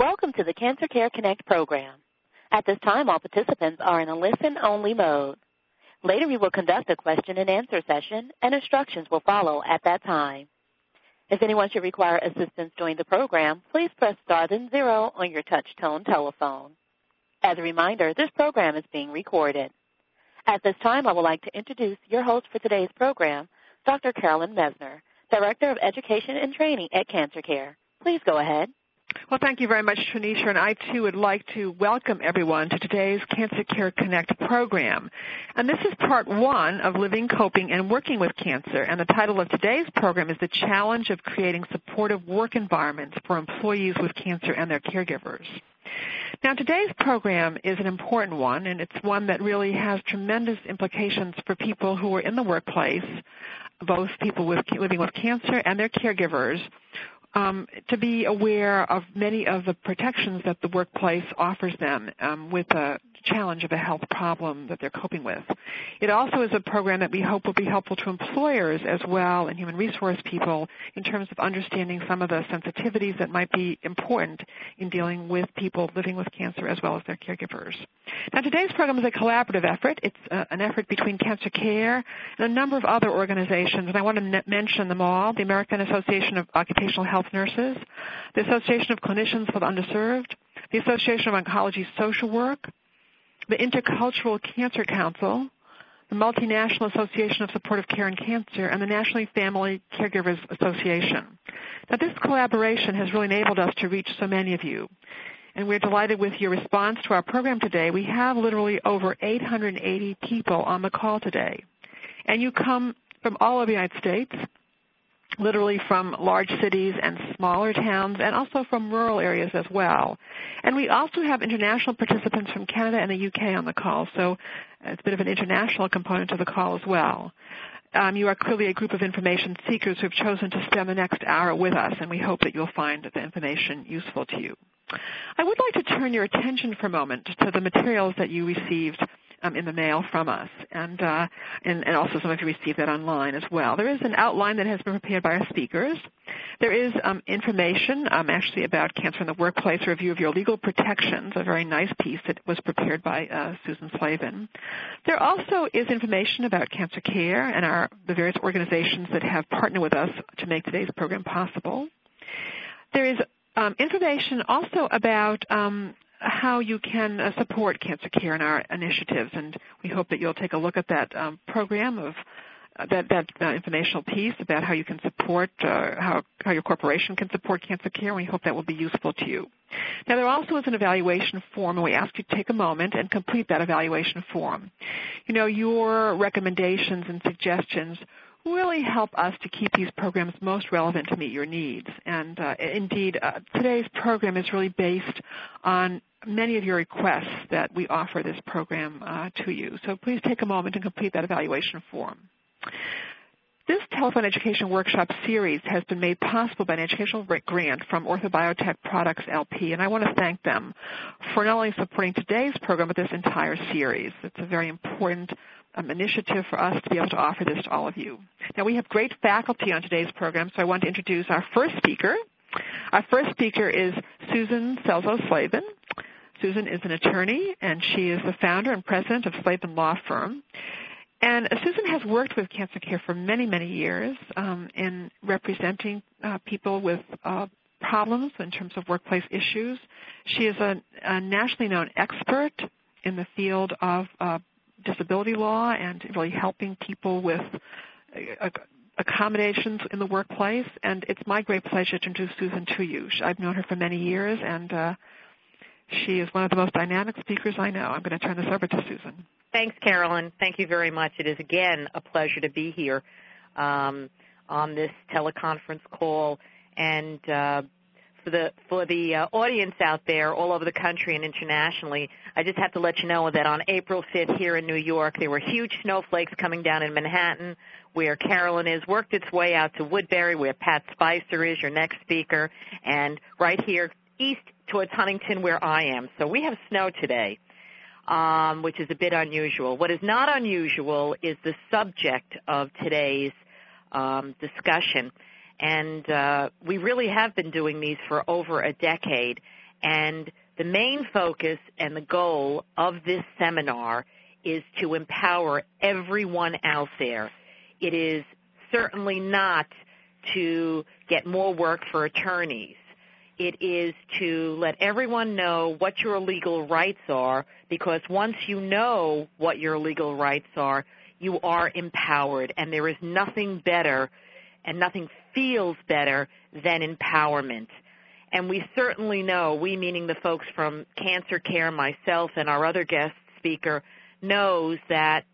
Welcome to the Cancer Care Connect program. At this time, all participants are in a listen-only mode. Later, we will conduct a question and answer session, and instructions will follow at that time. If anyone should require assistance during the program, please press star then zero on your touch-tone telephone. As a reminder, this program is being recorded. At this time, I would like to introduce your host for today's program, Dr. Carolyn Messner, Director of Education and Training at Cancer Care. Please go ahead. Well, thank you very much, Tanisha, and I too would like to welcome everyone to today's Cancer Care Connect program. And this is part one of Living, Coping, and Working with Cancer, and the title of today's program is The Challenge of Creating Supportive Work Environments for Employees with Cancer and Their Caregivers. Now, today's program is an important one, and it's one that really has tremendous implications for people who are in the workplace, both people with, living with cancer and their caregivers, um, to be aware of many of the protections that the workplace offers them um, with a challenge of a health problem that they're coping with. It also is a program that we hope will be helpful to employers as well and human resource people in terms of understanding some of the sensitivities that might be important in dealing with people living with cancer as well as their caregivers. Now today's program is a collaborative effort. It's uh, an effort between Cancer Care and a number of other organizations, and I want to mention them all. The American Association of Occupational Health Nurses, the Association of Clinicians for the Underserved, the Association of Oncology Social Work, the Intercultural Cancer Council, the Multinational Association of Supportive Care and Cancer, and the National Family Caregivers Association. Now this collaboration has really enabled us to reach so many of you. And we're delighted with your response to our program today. We have literally over 880 people on the call today. And you come from all over the United States, literally from large cities and smaller towns and also from rural areas as well. And we also have international participants from Canada and the UK on the call, so it's a bit of an international component to the call as well. Um, you are clearly a group of information seekers who have chosen to spend the next hour with us, and we hope that you'll find the information useful to you. I would like to turn your attention for a moment to the materials that you received um, in the mail from us, and, uh, and, and also some of you received that online as well. There is an outline that has been prepared by our speakers. There is um, information um, actually about cancer in the workplace, a review of your legal protections, a very nice piece that was prepared by uh, Susan Slavin. There also is information about cancer care and our, the various organizations that have partnered with us to make today's program possible. There is um, information also about um, how you can uh, support cancer care in our initiatives, and we hope that you'll take a look at that um, program of uh, that that uh, informational piece about how you can support uh, how how your corporation can support cancer care. And We hope that will be useful to you. Now, there also is an evaluation form, and we ask you to take a moment and complete that evaluation form. You know, your recommendations and suggestions really help us to keep these programs most relevant to meet your needs. And uh, indeed, uh, today's program is really based on many of your requests that we offer this program uh, to you. So please take a moment and complete that evaluation form. This telephone education workshop series has been made possible by an educational grant from Ortho Biotech Products LP, and I want to thank them for not only supporting today's program, but this entire series. It's a very important um, initiative for us to be able to offer this to all of you. Now, we have great faculty on today's program, so I want to introduce our first speaker. Our first speaker is Susan Celso Slavin. Susan is an attorney, and she is the founder and president of Slavin Law Firm. And Susan has worked with cancer care for many, many years um, in representing uh, people with uh, problems in terms of workplace issues. She is a, a nationally known expert in the field of uh, disability law and really helping people with accommodations in the workplace. And it's my great pleasure to introduce Susan to you. I've known her for many years, and uh, she is one of the most dynamic speakers I know. I'm going to turn this over to Susan. Thanks, Carolyn. Thank you very much. It is again a pleasure to be here um, on this teleconference call. And uh, for the for the uh, audience out there all over the country and internationally, I just have to let you know that on April 5th here in New York, there were huge snowflakes coming down in Manhattan, where Carolyn is, worked its way out to Woodbury, where Pat Spicer is, your next speaker, and right here east towards Huntington where I am. So we have snow today, um, which is a bit unusual. What is not unusual is the subject of today's um, discussion. And uh, we really have been doing these for over a decade. And the main focus and the goal of this seminar is to empower everyone out there. It is certainly not to get more work for attorneys. It is to let everyone know what your legal rights are because once you know what your legal rights are, you are empowered and there is nothing better and nothing feels better than empowerment. And we certainly know, we meaning the folks from Cancer Care, myself, and our other guest speaker, knows that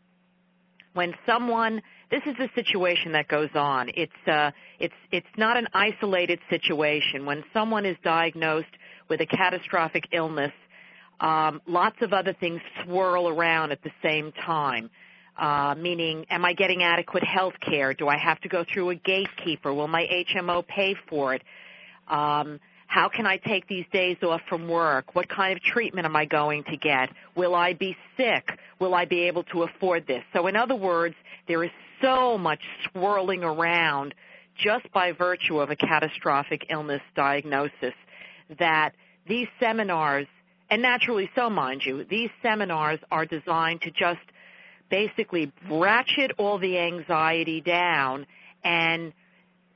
when someone this is a situation that goes on. It's uh, it's it's not an isolated situation. When someone is diagnosed with a catastrophic illness, um, lots of other things swirl around at the same time. Uh, meaning, am I getting adequate health care? Do I have to go through a gatekeeper? Will my HMO pay for it? Um, how can I take these days off from work? What kind of treatment am I going to get? Will I be sick? Will I be able to afford this? So in other words, there is so much swirling around just by virtue of a catastrophic illness diagnosis that these seminars, and naturally so mind you, these seminars are designed to just basically ratchet all the anxiety down and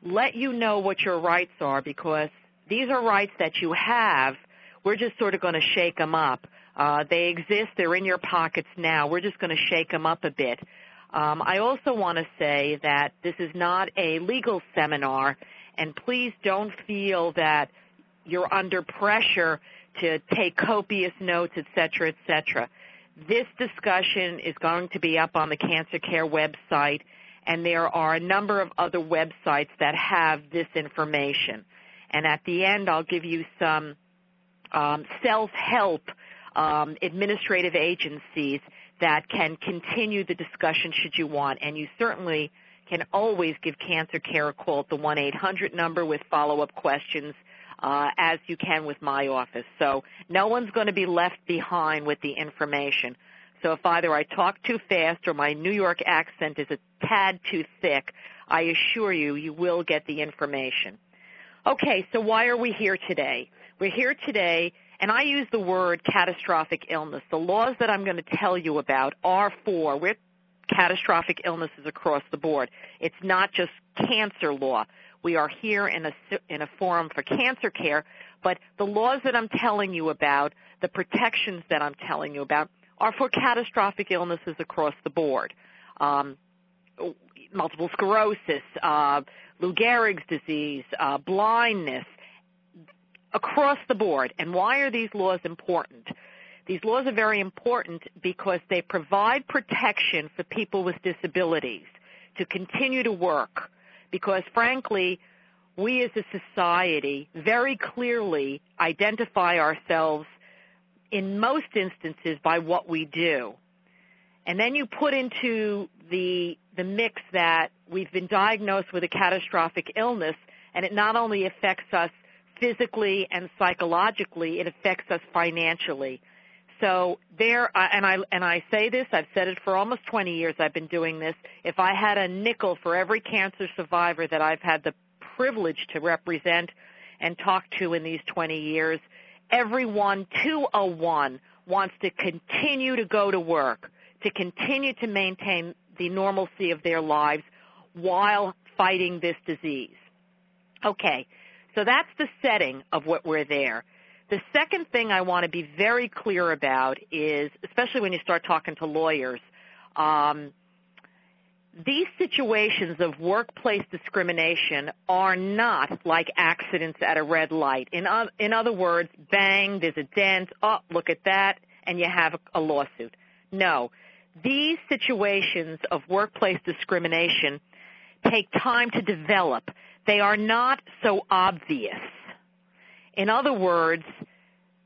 let you know what your rights are because these are rights that you have. We're just sort of going to shake them up. Uh, they exist. They're in your pockets now. We're just going to shake them up a bit. Um, I also want to say that this is not a legal seminar, and please don't feel that you're under pressure to take copious notes, et cetera, et cetera. This discussion is going to be up on the Cancer Care website, and there are a number of other websites that have this information. And at the end, I'll give you some um, self-help um, administrative agencies that can continue the discussion should you want. And you certainly can always give Cancer Care a call at the 1-800 number with follow-up questions Uh, as you can with my office. So no one's going to be left behind with the information. So if either I talk too fast or my New York accent is a tad too thick, I assure you, you will get the information. Okay, so why are we here today? We're here today and I use the word catastrophic illness. The laws that I'm going to tell you about are for with catastrophic illnesses across the board. It's not just cancer law. We are here in a, in a forum for cancer care, but the laws that I'm telling you about, the protections that I'm telling you about, are for catastrophic illnesses across the board. Um, multiple sclerosis, uh, Lou Gehrig's disease, uh, blindness, across the board. And why are these laws important? These laws are very important because they provide protection for people with disabilities to continue to work. Because frankly, we as a society very clearly identify ourselves in most instances by what we do. And then you put into the, the mix that we've been diagnosed with a catastrophic illness and it not only affects us physically and psychologically, it affects us financially. So there, and I and I say this, I've said it for almost 20 years. I've been doing this. If I had a nickel for every cancer survivor that I've had the privilege to represent and talk to in these 20 years, everyone to a one wants to continue to go to work, to continue to maintain the normalcy of their lives while fighting this disease. Okay, so that's the setting of what we're there. The second thing I want to be very clear about is, especially when you start talking to lawyers, um, these situations of workplace discrimination are not like accidents at a red light. In, uh, in other words, bang, there's a dent, oh, look at that, and you have a, a lawsuit. No. These situations of workplace discrimination take time to develop they are not so obvious. In other words,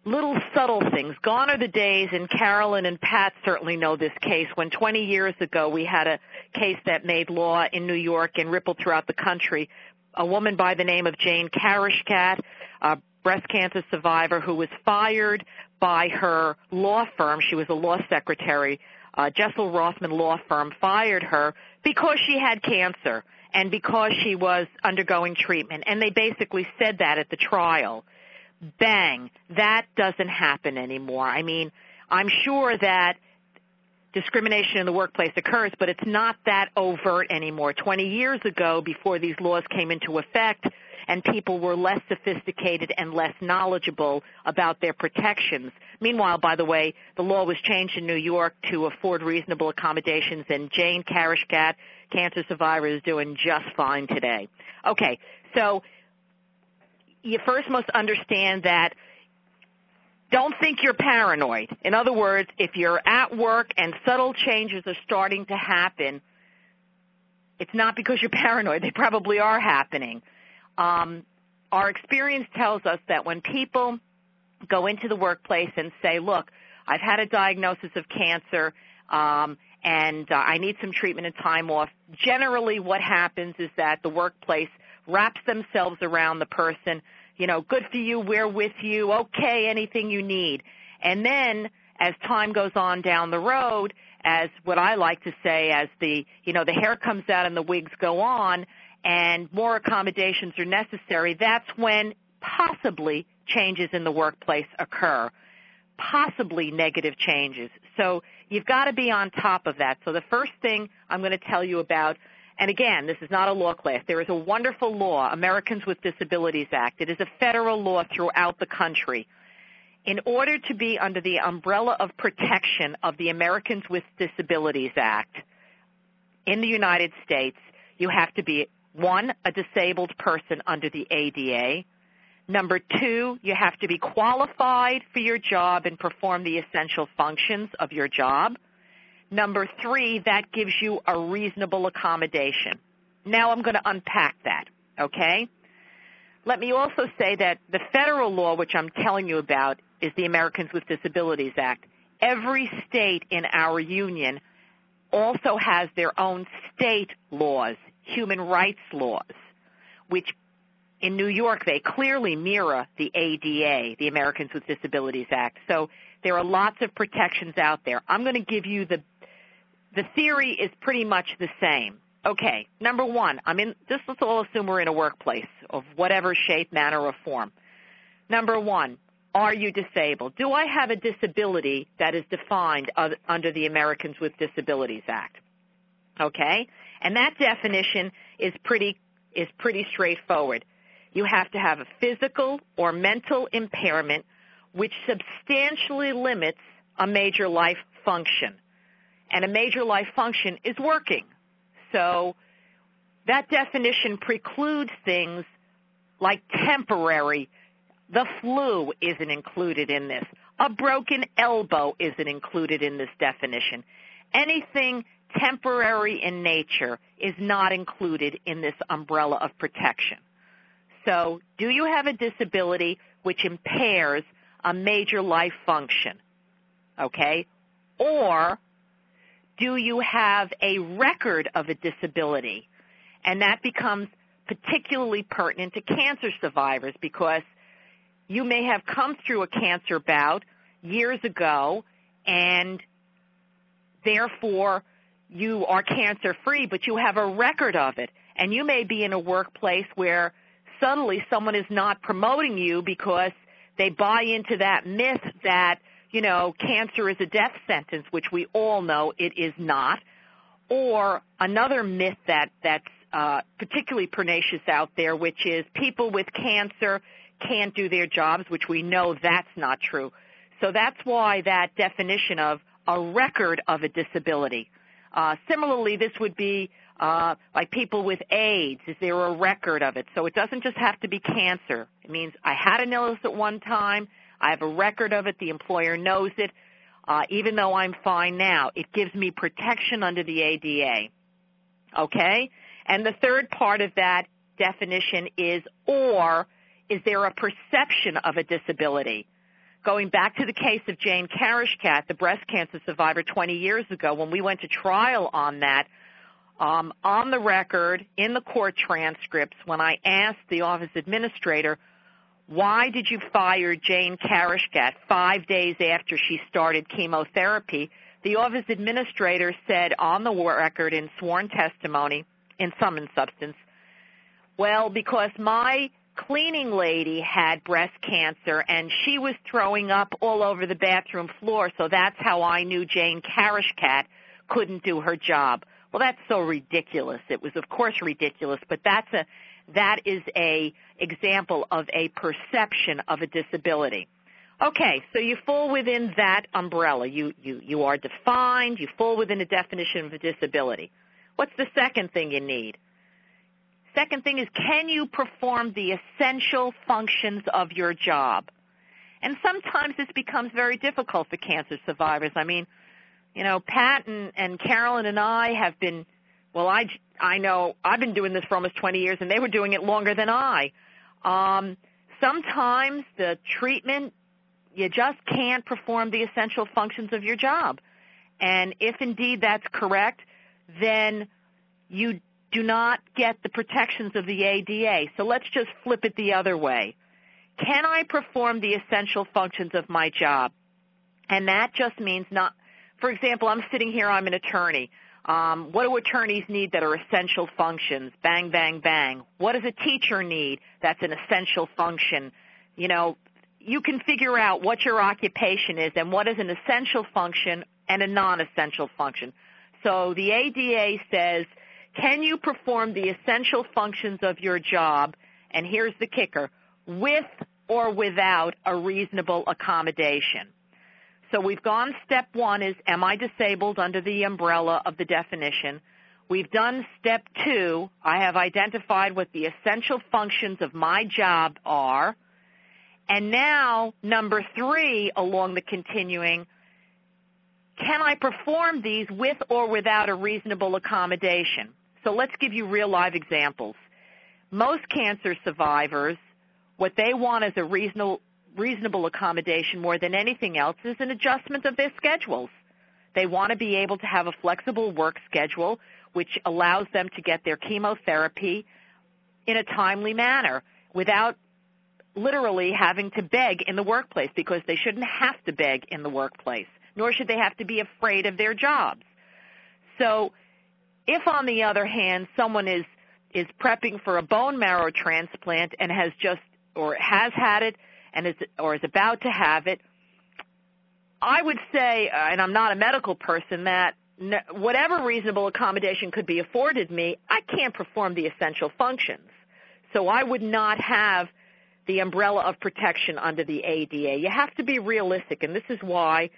little subtle things. Gone are the days, and Carolyn and Pat certainly know this case, when 20 years ago we had a case that made law in New York and rippled throughout the country. A woman by the name of Jane Karishkat, a breast cancer survivor who was fired by her law firm. She was a law secretary. Uh, Jessel Rothman law firm fired her because she had cancer and because she was undergoing treatment. And they basically said that at the trial. Bang, that doesn't happen anymore. I mean, I'm sure that discrimination in the workplace occurs, but it's not that overt anymore. 20 years ago, before these laws came into effect, and people were less sophisticated and less knowledgeable about their protections. Meanwhile, by the way, the law was changed in New York to afford reasonable accommodations, and Jane Karashkat, cancer survivor, is doing just fine today. Okay, so you first must understand that don't think you're paranoid. In other words, if you're at work and subtle changes are starting to happen, it's not because you're paranoid. They probably are happening. Um, our experience tells us that when people go into the workplace and say, look, I've had a diagnosis of cancer, um, and uh, I need some treatment and time off. Generally, what happens is that the workplace wraps themselves around the person. You know, good for you, we're with you, okay, anything you need. And then, as time goes on down the road, as what I like to say, as the, you know, the hair comes out and the wigs go on, and more accommodations are necessary, that's when possibly changes in the workplace occur, possibly negative changes. So you've got to be on top of that. So the first thing I'm going to tell you about, and again, this is not a law class. There is a wonderful law, Americans with Disabilities Act. It is a federal law throughout the country. In order to be under the umbrella of protection of the Americans with Disabilities Act in the United States, you have to be one, a disabled person under the ADA. Number two, you have to be qualified for your job and perform the essential functions of your job. Number three, that gives you a reasonable accommodation. Now I'm going to unpack that, okay? Let me also say that the federal law, which I'm telling you about, is the Americans with Disabilities Act. Every state in our union also has their own state laws human rights laws, which in New York they clearly mirror the ADA, the Americans with Disabilities Act. So there are lots of protections out there. I'm going to give you the the theory is pretty much the same. Okay, number one, I'm in. Just let's all assume we're in a workplace of whatever shape, manner, or form. Number one, are you disabled? Do I have a disability that is defined under the Americans with Disabilities Act? Okay? And that definition is pretty, is pretty straightforward. You have to have a physical or mental impairment which substantially limits a major life function. And a major life function is working. So that definition precludes things like temporary. The flu isn't included in this. A broken elbow isn't included in this definition. Anything temporary in nature is not included in this umbrella of protection. So do you have a disability which impairs a major life function? Okay? Or do you have a record of a disability? And that becomes particularly pertinent to cancer survivors because you may have come through a cancer bout years ago and therefore you are cancer free, but you have a record of it. And you may be in a workplace where suddenly someone is not promoting you because they buy into that myth that, you know, cancer is a death sentence, which we all know it is not. Or another myth that, that's uh, particularly pernicious out there, which is people with cancer can't do their jobs, which we know that's not true. So that's why that definition of a record of a disability uh, similarly, this would be uh, like people with AIDS. Is there a record of it? So it doesn't just have to be cancer. It means I had an illness at one time. I have a record of it. The employer knows it. Uh, even though I'm fine now, it gives me protection under the ADA. Okay? And the third part of that definition is or is there a perception of a disability? going back to the case of Jane Karashkat, the breast cancer survivor 20 years ago, when we went to trial on that, um, on the record, in the court transcripts, when I asked the office administrator, why did you fire Jane Karashkat five days after she started chemotherapy? The office administrator said on the record in sworn testimony, in sum and substance, well, because my cleaning lady had breast cancer and she was throwing up all over the bathroom floor, so that's how I knew Jane Carishcat couldn't do her job. Well, that's so ridiculous. It was of course ridiculous, but that's a that is a example of a perception of a disability. Okay, so you fall within that umbrella. You you you are defined, you fall within a definition of a disability. What's the second thing you need? Second thing is, can you perform the essential functions of your job? And sometimes this becomes very difficult for cancer survivors. I mean, you know, Pat and, and Carolyn and I have been, well, I, I know I've been doing this for almost 20 years and they were doing it longer than I. Um, sometimes the treatment, you just can't perform the essential functions of your job. And if indeed that's correct, then you do not get the protections of the ADA. So let's just flip it the other way. Can I perform the essential functions of my job? And that just means not, for example, I'm sitting here, I'm an attorney. Um, what do attorneys need that are essential functions? Bang, bang, bang. What does a teacher need that's an essential function? You know, you can figure out what your occupation is and what is an essential function and a non-essential function. So the ADA says can you perform the essential functions of your job? And here's the kicker, with or without a reasonable accommodation. So we've gone step one is, am I disabled under the umbrella of the definition? We've done step two, I have identified what the essential functions of my job are. And now, number three along the continuing, can I perform these with or without a reasonable accommodation? So let's give you real live examples. Most cancer survivors, what they want is a reasonable, reasonable accommodation more than anything else is an adjustment of their schedules. They want to be able to have a flexible work schedule which allows them to get their chemotherapy in a timely manner without literally having to beg in the workplace because they shouldn't have to beg in the workplace, nor should they have to be afraid of their jobs. So if, on the other hand, someone is is prepping for a bone marrow transplant and has just or has had it and is or is about to have it, I would say, uh, and I'm not a medical person, that whatever reasonable accommodation could be afforded me, I can't perform the essential functions. So I would not have the umbrella of protection under the ADA. You have to be realistic, and this is why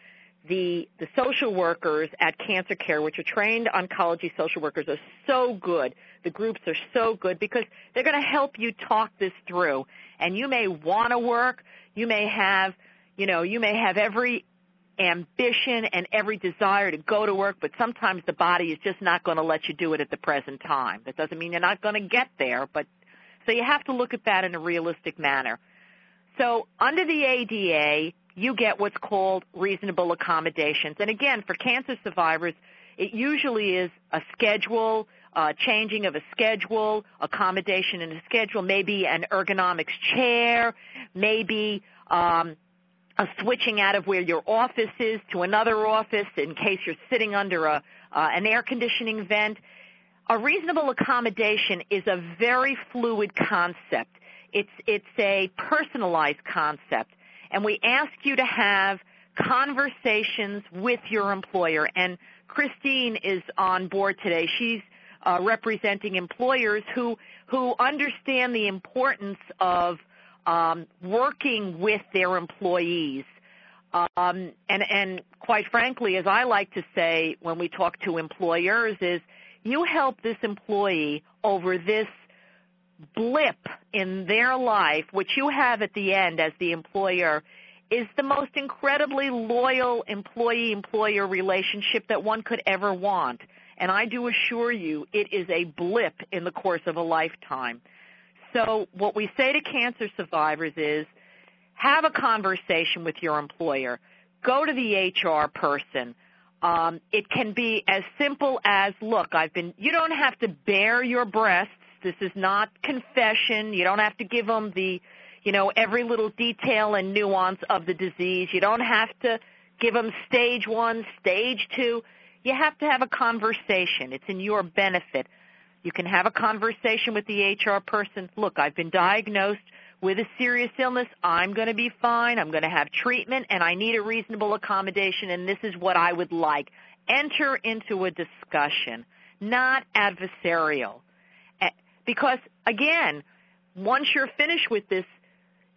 the the social workers at Cancer Care, which are trained oncology social workers, are so good. The groups are so good because they're going to help you talk this through. And you may want to work, you may have, you know, you may have every ambition and every desire to go to work, but sometimes the body is just not going to let you do it at the present time. That doesn't mean you're not going to get there, but so you have to look at that in a realistic manner. So under the ADA, you get what's called reasonable accommodations. And again, for cancer survivors, it usually is a schedule, uh, changing of a schedule, accommodation in a schedule, maybe an ergonomics chair, maybe um, a switching out of where your office is to another office in case you're sitting under a uh, an air conditioning vent. A reasonable accommodation is a very fluid concept. It's it's a personalized concept and we ask you to have conversations with your employer. And Christine is on board today. She's uh, representing employers who who understand the importance of um, working with their employees. Um, and and quite frankly, as I like to say when we talk to employers, is you help this employee over this blip in their life, which you have at the end as the employer, is the most incredibly loyal employee-employer relationship that one could ever want. And I do assure you, it is a blip in the course of a lifetime. So what we say to cancer survivors is, have a conversation with your employer. Go to the HR person. Um, it can be as simple as, look, I've been, you don't have to bare your breasts this is not confession. You don't have to give them the, you know, every little detail and nuance of the disease. You don't have to give them stage one, stage two. You have to have a conversation. It's in your benefit. You can have a conversation with the HR person. Look, I've been diagnosed with a serious illness. I'm going to be fine. I'm going to have treatment and I need a reasonable accommodation and this is what I would like. Enter into a discussion, not adversarial. Because again, once you're finished with this,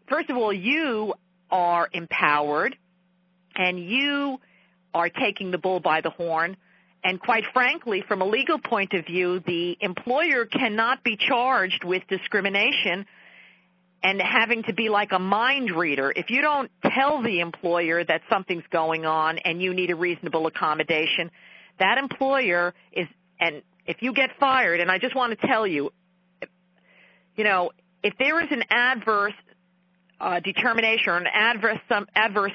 first of all, you are empowered and you are taking the bull by the horn. And quite frankly, from a legal point of view, the employer cannot be charged with discrimination and having to be like a mind reader. If you don't tell the employer that something's going on and you need a reasonable accommodation, that employer is, and if you get fired, and I just want to tell you, you know, if there is an adverse uh, determination or an adverse some adverse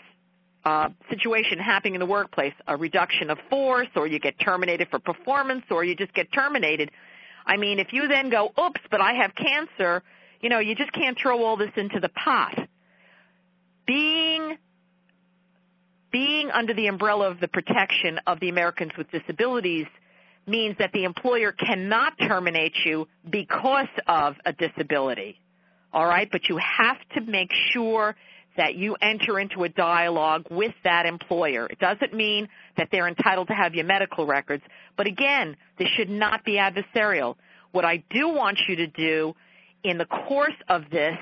uh, situation happening in the workplace, a reduction of force, or you get terminated for performance, or you just get terminated. I mean, if you then go, oops, but I have cancer, you know, you just can't throw all this into the pot. Being being under the umbrella of the protection of the Americans with Disabilities means that the employer cannot terminate you because of a disability. All right, but you have to make sure that you enter into a dialogue with that employer. It doesn't mean that they're entitled to have your medical records, but again, this should not be adversarial. What I do want you to do in the course of this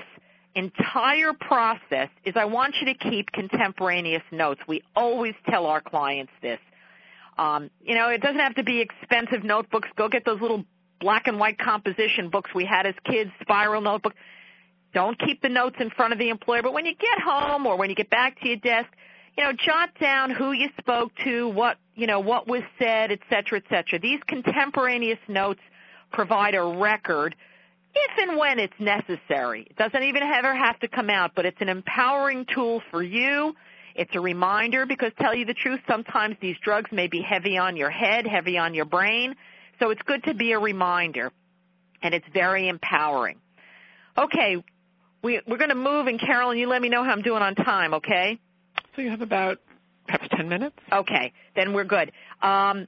entire process is I want you to keep contemporaneous notes. We always tell our clients this. Um, you know, it doesn't have to be expensive notebooks. Go get those little black and white composition books we had as kids, spiral notebook. Don't keep the notes in front of the employer, but when you get home or when you get back to your desk, you know, jot down who you spoke to, what, you know, what was said, et cetera, et cetera. These contemporaneous notes provide a record if and when it's necessary. It doesn't even ever have to come out, but it's an empowering tool for you. It's a reminder because tell you the truth, sometimes these drugs may be heavy on your head, heavy on your brain. So it's good to be a reminder and it's very empowering. Okay, we, we're going to move, and Carolyn, you let me know how I'm doing on time, okay? So you have about perhaps 10 minutes? Okay, then we're good. Um,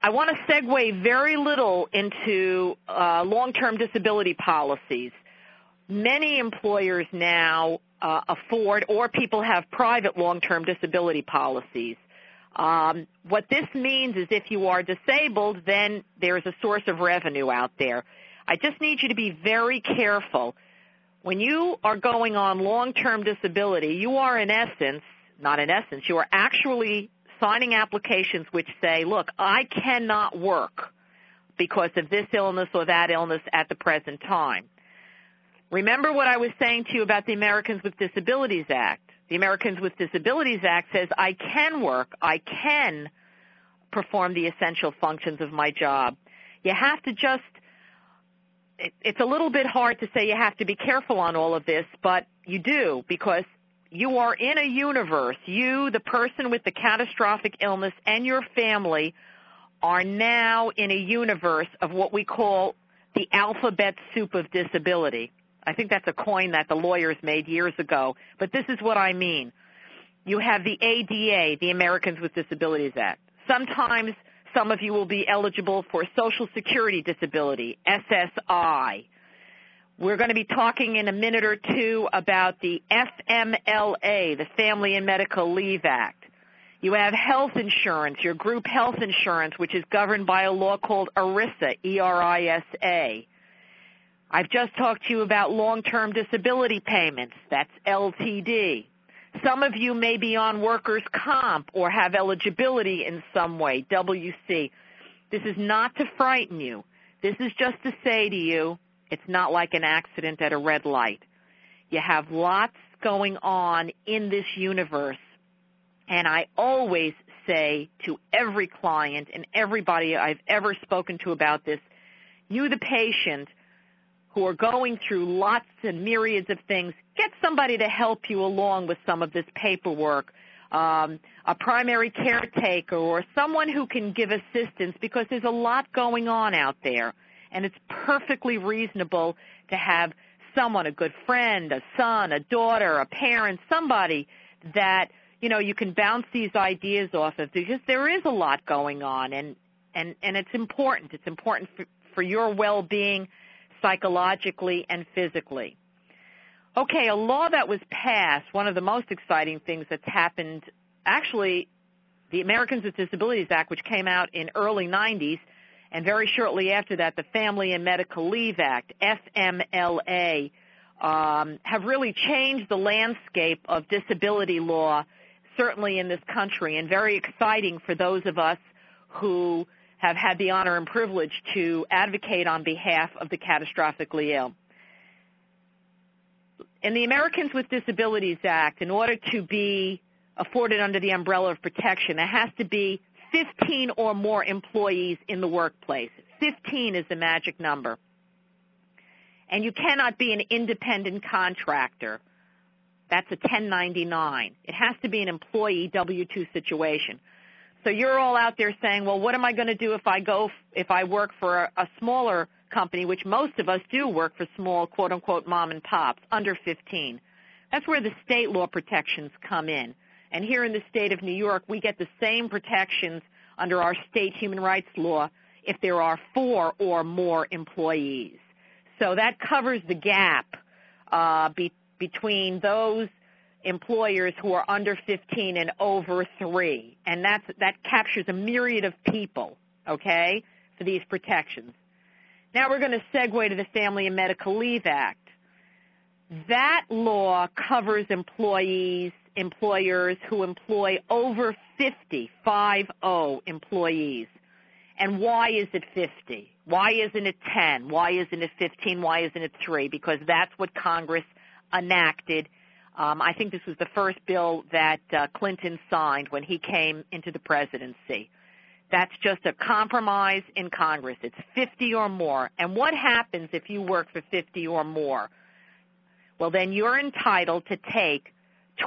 I want to segue very little into uh, long-term disability policies. Many employers now afford or people have private long-term disability policies. Um, what this means is if you are disabled, then there's a source of revenue out there. I just need you to be very careful. When you are going on long-term disability, you are in essence, not in essence, you are actually signing applications which say, look, I cannot work because of this illness or that illness at the present time. Remember what I was saying to you about the Americans with Disabilities Act. The Americans with Disabilities Act says I can work, I can perform the essential functions of my job. You have to just it's a little bit hard to say you have to be careful on all of this, but you do because you are in a universe. You, the person with the catastrophic illness, and your family are now in a universe of what we call the alphabet soup of disability. I think that's a coin that the lawyers made years ago, but this is what I mean. You have the ADA, the Americans with Disabilities Act. Sometimes some of you will be eligible for Social Security Disability, SSI. We're going to be talking in a minute or two about the FMLA, the Family and Medical Leave Act. You have health insurance, your group health insurance, which is governed by a law called ERISA, E-R-I-S-A. I've just talked to you about long-term disability payments. That's LTD. Some of you may be on workers' comp or have eligibility in some way, WC. This is not to frighten you. This is just to say to you, it's not like an accident at a red light. You have lots going on in this universe. And I always say to every client and everybody I've ever spoken to about this, you the patient who are going through lots and myriads of things, get somebody to help you along with some of this paperwork. Um, a primary caretaker or someone who can give assistance because there's a lot going on out there and it's perfectly reasonable to have someone, a good friend, a son, a daughter, a parent, somebody that, you know, you can bounce these ideas off of because there is a lot going on and and and it's important. It's important for, for your well-being psychologically and physically. Okay, a law that was passed, one of the most exciting things that's happened, actually, the Americans with Disabilities Act, which came out in early 90s, and very shortly after that, the Family and Medical Leave Act, FMLA, um, have really changed the landscape of disability law, certainly in this country, and very exciting for those of us who have had the honor and privilege to advocate on behalf of the catastrophically ill. In the Americans with Disabilities Act, in order to be afforded under the umbrella of protection, there has to be 15 or more employees in the workplace. 15 is the magic number. And you cannot be an independent contractor. That's a 1099. It has to be an employee W-2 situation. So you're all out there saying, well, what am I going to do if I go, if I work for a, a smaller company, which most of us do work for small, quote unquote, mom and pops, under 15. That's where the state law protections come in. And here in the state of New York, we get the same protections under our state human rights law if there are four or more employees. So that covers the gap uh, be, between those employers who are under 15 and over three, and that's that captures a myriad of people. Okay, for these protections. Now we're going to segue to the Family and Medical Leave Act. That law covers employees, employers who employ over 50, 5-0 employees. And why is it 50? Why isn't it 10? Why isn't it 15? Why isn't it 3? Because that's what Congress enacted. Um, I think this was the first bill that uh, Clinton signed when he came into the presidency. That's just a compromise in Congress. It's 50 or more. And what happens if you work for 50 or more? Well, then you're entitled to take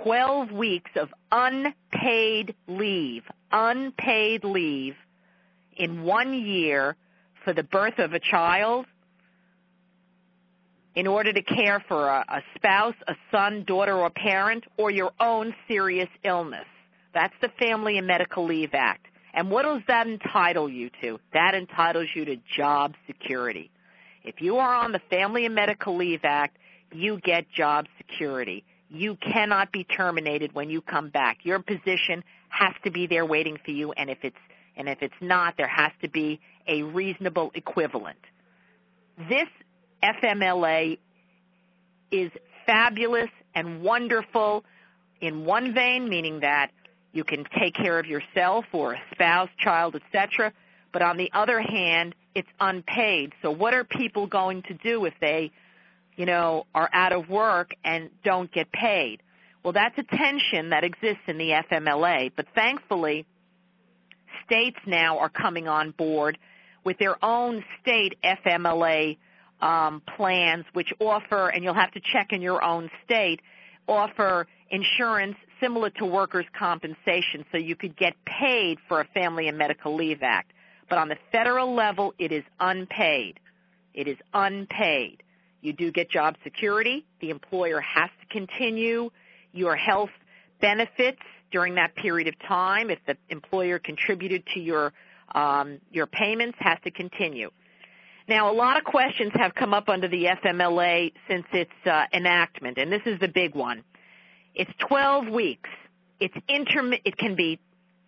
12 weeks of unpaid leave, unpaid leave in one year for the birth of a child, in order to care for a, a, spouse, a son, daughter, or parent, or your own serious illness. That's the Family and Medical Leave Act. And what does that entitle you to? That entitles you to job security. If you are on the Family and Medical Leave Act, you get job security. You cannot be terminated when you come back. Your position has to be there waiting for you, and if it's and if it's not, there has to be a reasonable equivalent. This FMLA is fabulous and wonderful in one vein, meaning that you can take care of yourself or a spouse, child, etc. But on the other hand, it's unpaid. So what are people going to do if they, you know, are out of work and don't get paid? Well, that's a tension that exists in the FMLA. But thankfully, states now are coming on board with their own state FMLA um, plans, which offer, and you'll have to check in your own state, offer insurance similar to workers' compensation, so you could get paid for a Family and Medical Leave Act. But on the federal level, it is unpaid. It is unpaid. You do get job security. The employer has to continue your health benefits during that period of time. If the employer contributed to your um, your payments, has to continue. Now, a lot of questions have come up under the FMLA since its uh, enactment, and this is the big one. It's 12 weeks. It's intermi- it can be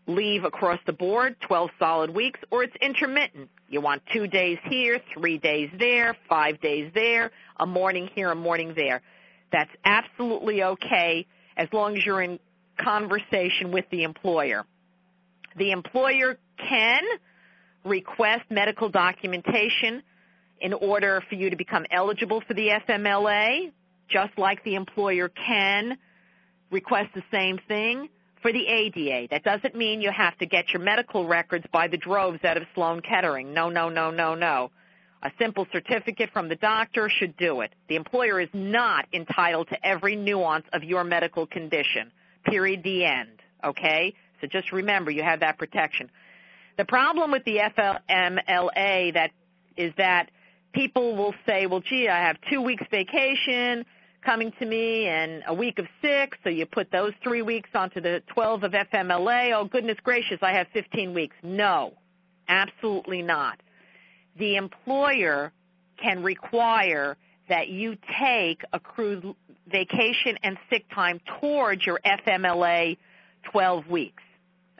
leave across the board, 12 solid weeks, or it's intermittent. You want two days here, three days there, five days there, a morning here, a morning there. That's absolutely okay as long as you're in conversation with the employer. The employer can request medical documentation in order for you to become eligible for the FMLA, just like the employer can request the same thing for the ADA. That doesn't mean you have to get your medical records by the droves out of Sloan Kettering. No, no, no, no, no. A simple certificate from the doctor should do it. The employer is not entitled to every nuance of your medical condition. Period. The end. Okay? So just remember you have that protection. The problem with the FMLA that is that people will say, well, gee, I have two weeks vacation coming to me and a week of six, so you put those three weeks onto the 12 of FMLA. Oh, goodness gracious, I have 15 weeks. No. Absolutely not. The employer can require that you take accrued vacation and sick time towards your FMLA 12 weeks.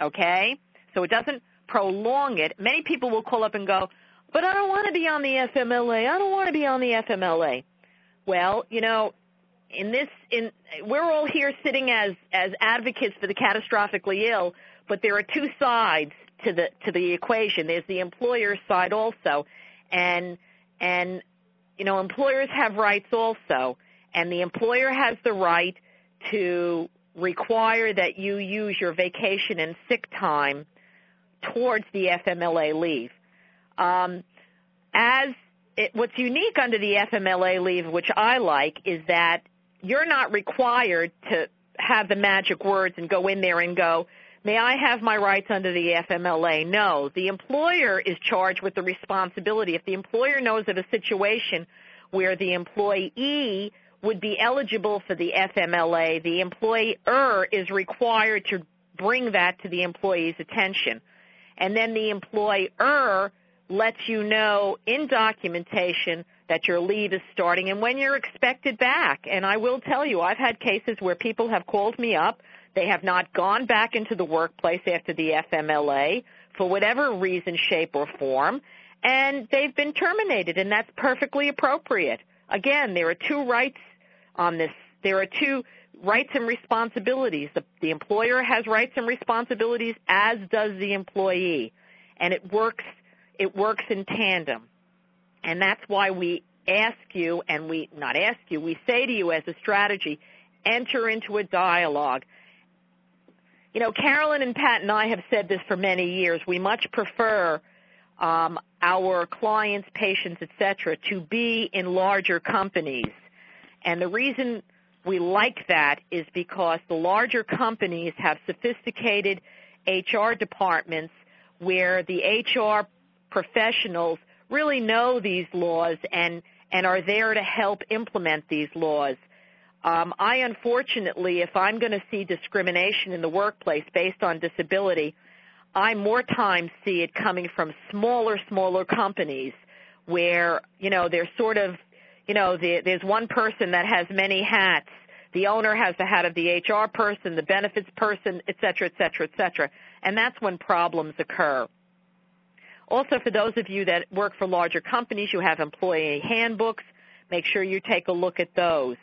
Okay? So it doesn't prolong it. Many people will call up and go, but I don't want to be on the FMLA. I don't want to be on the FMLA. Well, you know, in this, in we're all here sitting as as advocates for the catastrophically ill, but there are two sides to the to the equation. There's the employer side also, and and you know, employers have rights also, and the employer has the right to require that you use your vacation and sick time towards the FMLA leave. Um, as what's unique under the FMLA leave, which I like, is that you're not required to have the magic words and go in there and go, may I have my rights under the FMLA? No. The employer is charged with the responsibility. If the employer knows of a situation where the employee would be eligible for the FMLA, the employer is required to bring that to the employee's attention. And then the employer lets you know in documentation that your leave is starting and when you're expected back. And I will tell you, I've had cases where people have called me up. They have not gone back into the workplace after the FMLA for whatever reason, shape, or form, and they've been terminated, and that's perfectly appropriate. Again, there are two rights on this. There are two rights and responsibilities. The, the employer has rights and responsibilities, as does the employee, and it works. It works in tandem, and that's why we ask you, and we not ask you, we say to you as a strategy, enter into a dialogue. You know, Carolyn and Pat and I have said this for many years. We much prefer um, our clients, patients, etc., to be in larger companies. And the reason we like that is because the larger companies have sophisticated HR departments where the HR professionals really know these laws and, and are there to help implement these laws. Um, I unfortunately, if I'm going to see discrimination in the workplace based on disability, I more times see it coming from smaller, smaller companies where, you know, they're sort of, you know, the, there's one person that has many hats. The owner has the hat of the HR person, the benefits person, et cetera, et cetera, et cetera. And that's when problems occur. Also, for those of you that work for larger companies, you have employee handbooks. Make sure you take a look at those.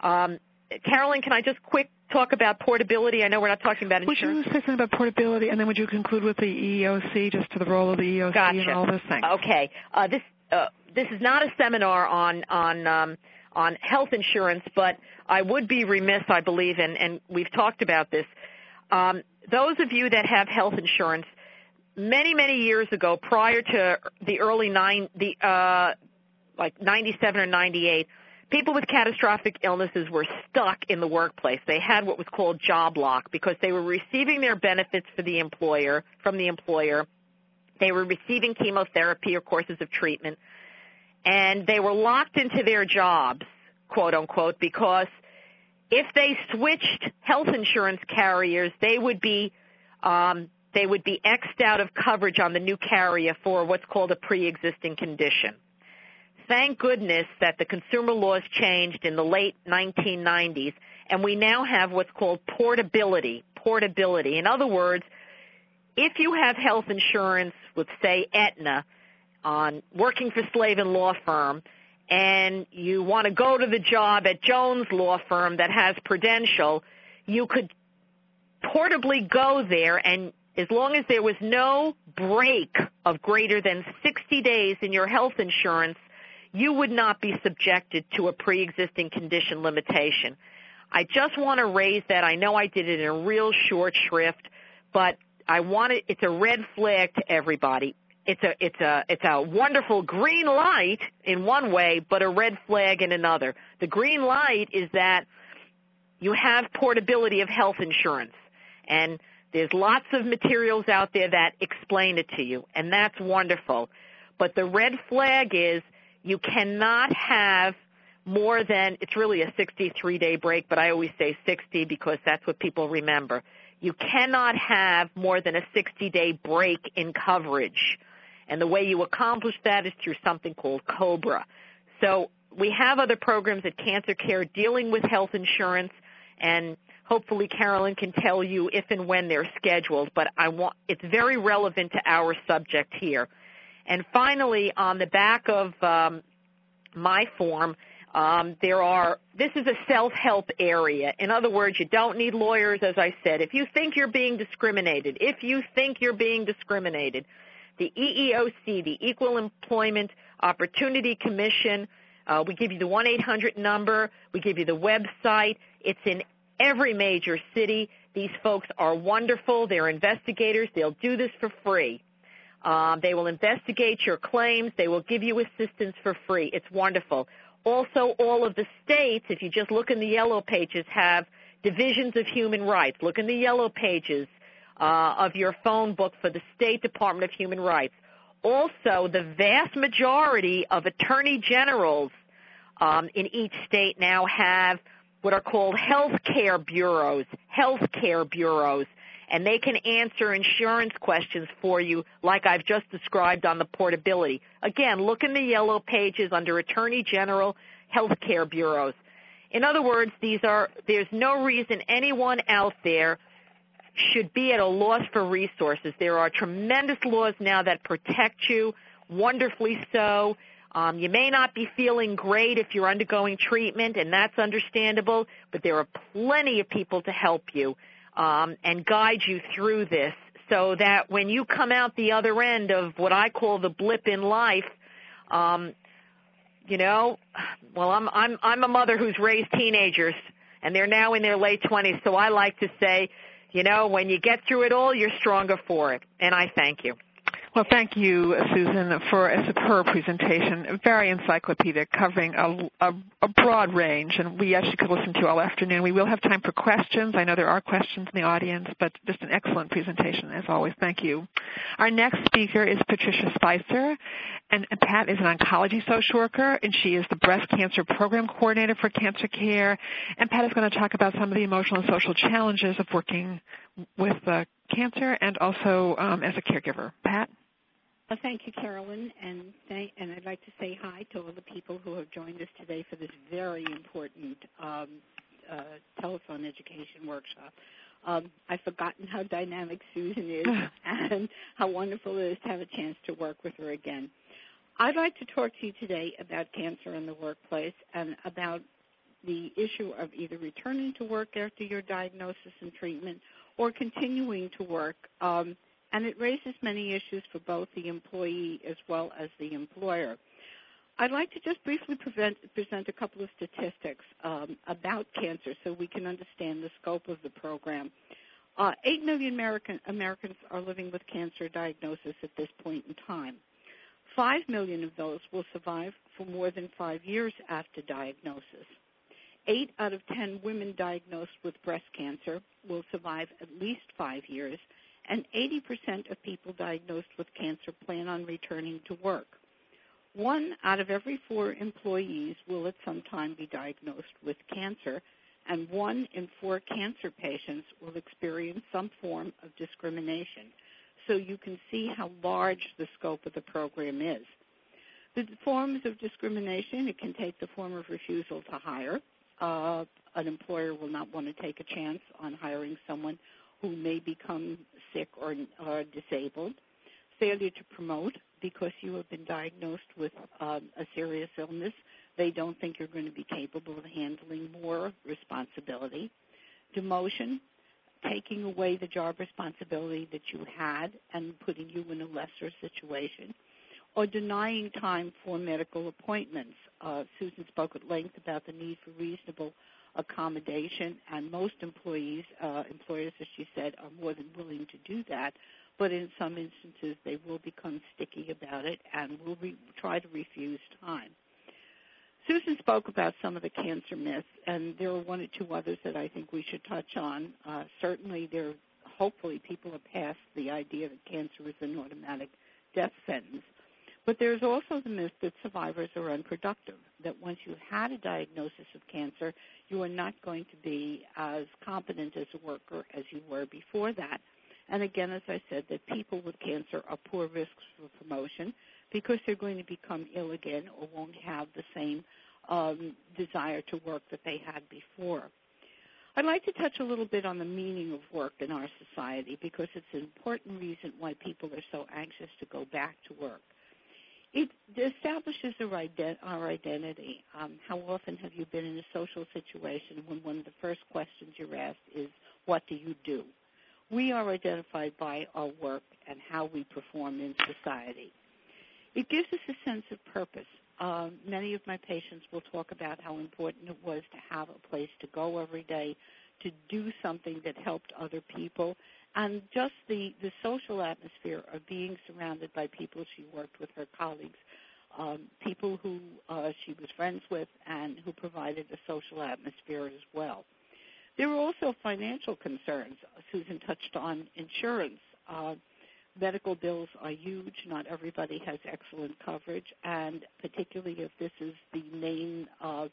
Um, Carolyn, can I just quick talk about portability? I know we're not talking about insurance. Would you say something about portability, and then would you conclude with the EEOC, just to the role of the EEOC gotcha. and all those things? Okay. Uh, this uh, this is not a seminar on on um, on health insurance, but I would be remiss, I believe, and, and we've talked about this. Um, those of you that have health insurance, many many years ago, prior to the early nine the uh, like 97 or 98 people with catastrophic illnesses were stuck in the workplace. They had what was called job lock because they were receiving their benefits for the employer from the employer. They were receiving chemotherapy or courses of treatment and they were locked into their jobs, quote unquote, because if they switched health insurance carriers, they would be um, they would be xed out of coverage on the new carrier for what's called a pre-existing condition thank goodness that the consumer laws changed in the late 1990s and we now have what's called portability. Portability. In other words, if you have health insurance with say Aetna on working for Slavin Law Firm and you want to go to the job at Jones Law Firm that has Prudential, you could portably go there and as long as there was no break of greater than 60 days in your health insurance, you would not be subjected to a pre-existing condition limitation. I just want to raise that. I know I did it in a real short shrift, but I want it, it's a red flag to everybody. It's a, it's a, it's a wonderful green light in one way, but a red flag in another. The green light is that you have portability of health insurance and there's lots of materials out there that explain it to you and that's wonderful. But the red flag is you cannot have more than, it's really a 63 day break, but I always say 60 because that's what people remember. you cannot have more than a 60-day break in coverage. And the way you accomplish that is through something called COBRA. So we have other programs at Cancer Care dealing with health insurance, and hopefully Carolyn can tell you if and when they're scheduled, but I want, it's very relevant to our subject here. And finally, on the back of um, my form, um, there are, this is a self-help area. In other words, you don't need lawyers, as I said. If you think you're being discriminated, if you think you're being discriminated, the EEOC, the Equal Employment Opportunity Commission, uh, we give you the 1-800 number. We give you the website. It's in every major city. These folks are wonderful. They're investigators. They'll do this for free. Um, they will investigate your claims. They will give you assistance for free. It's wonderful. Also, all of the states, if you just look in the yellow pages, have divisions of human rights. Look in the yellow pages uh, of your phone book for the State Department of Human Rights. Also, the vast majority of attorney generals um, in each state now have what are called health care bureaus, health care bureaus, and they can answer insurance questions for you like I've just described on the portability. Again, look in the yellow pages under Attorney General Healthcare Bureaus. In other words, these are, there's no reason anyone out there should be at a loss for resources. There are tremendous laws now that protect you, wonderfully so. Um, you may not be feeling great if you're undergoing treatment, and that's understandable, but there are plenty of people to help you um, and guide you through this so that when you come out the other end of what I call the blip in life, um, you know, well, I'm I'm I'm a mother who's raised teenagers, and they're now in their late 20s. So I like to say, you know, when you get through it all, you're stronger for it. And I thank you. Well, thank you, Susan, for a superb presentation, very encyclopedic, covering a, a, a, broad range, and we actually could listen to you all afternoon. We will have time for questions. I know there are questions in the audience, but just an excellent presentation, as always. Thank you. Our next speaker is Patricia Spicer, and Pat is an oncology social worker, and she is the breast cancer program coordinator for Cancer Care. And Pat is going to talk about some of the emotional and social challenges of working with uh, cancer and also um, as a caregiver. Pat? Well, thank you, Carolyn, and thank, and I'd like to say hi to all the people who have joined us today for this very important um, uh, telephone education workshop. Um, I've forgotten how dynamic Susan is and how wonderful it is to have a chance to work with her again. I'd like to talk to you today about cancer in the workplace and about the issue of either returning to work after your diagnosis and treatment or continuing to work um, and it raises many issues for both the employee as well as the employer. I'd like to just briefly prevent, present a couple of statistics um, about cancer so we can understand the scope of the program. Uh, 8 million American, Americans are living with cancer diagnosis at this point in time. 5 million of those will survive for more than five years after diagnosis. 8 out of 10 women diagnosed with breast cancer will survive at least five years, and 80% of people diagnosed with cancer plan on returning to work. One out of every four employees will at some time be diagnosed with cancer, and one in four cancer patients will experience some form of discrimination. So you can see how large the scope of the program is. The forms of discrimination, it can take the form of refusal to hire. Uh, an employer will not want to take a chance on hiring someone who may become sick or, or disabled, failure to promote because you have been diagnosed with um, a serious illness. They don't think you're going to be capable of handling more responsibility. Demotion, taking away the job responsibility that you had and putting you in a lesser situation. Or denying time for medical appointments. Uh, Susan spoke at length about the need for reasonable accommodation, and most employees, uh, employers, as she said, are more than willing to do that. But in some instances, they will become sticky about it and will re- try to refuse time. Susan spoke about some of the cancer myths, and there are one or two others that I think we should touch on. Uh, certainly, there, hopefully, people have passed the idea that cancer is an automatic death sentence. But there's also the myth that survivors are unproductive, that once you've had a diagnosis of cancer, you are not going to be as competent as a worker as you were before that. And again, as I said, that people with cancer are poor risks for promotion because they're going to become ill again or won't have the same um, desire to work that they had before. I'd like to touch a little bit on the meaning of work in our society because it's an important reason why people are so anxious to go back to work. It establishes our identity. Um, how often have you been in a social situation when one of the first questions you're asked is, What do you do? We are identified by our work and how we perform in society. It gives us a sense of purpose. Um, many of my patients will talk about how important it was to have a place to go every day, to do something that helped other people, and just the, the social atmosphere of being surrounded by people she worked with, her colleagues, um, people who uh, she was friends with, and who provided a social atmosphere as well. There were also financial concerns. Susan touched on insurance. Uh, medical bills are huge. Not everybody has excellent coverage, and particularly if this is the main uh,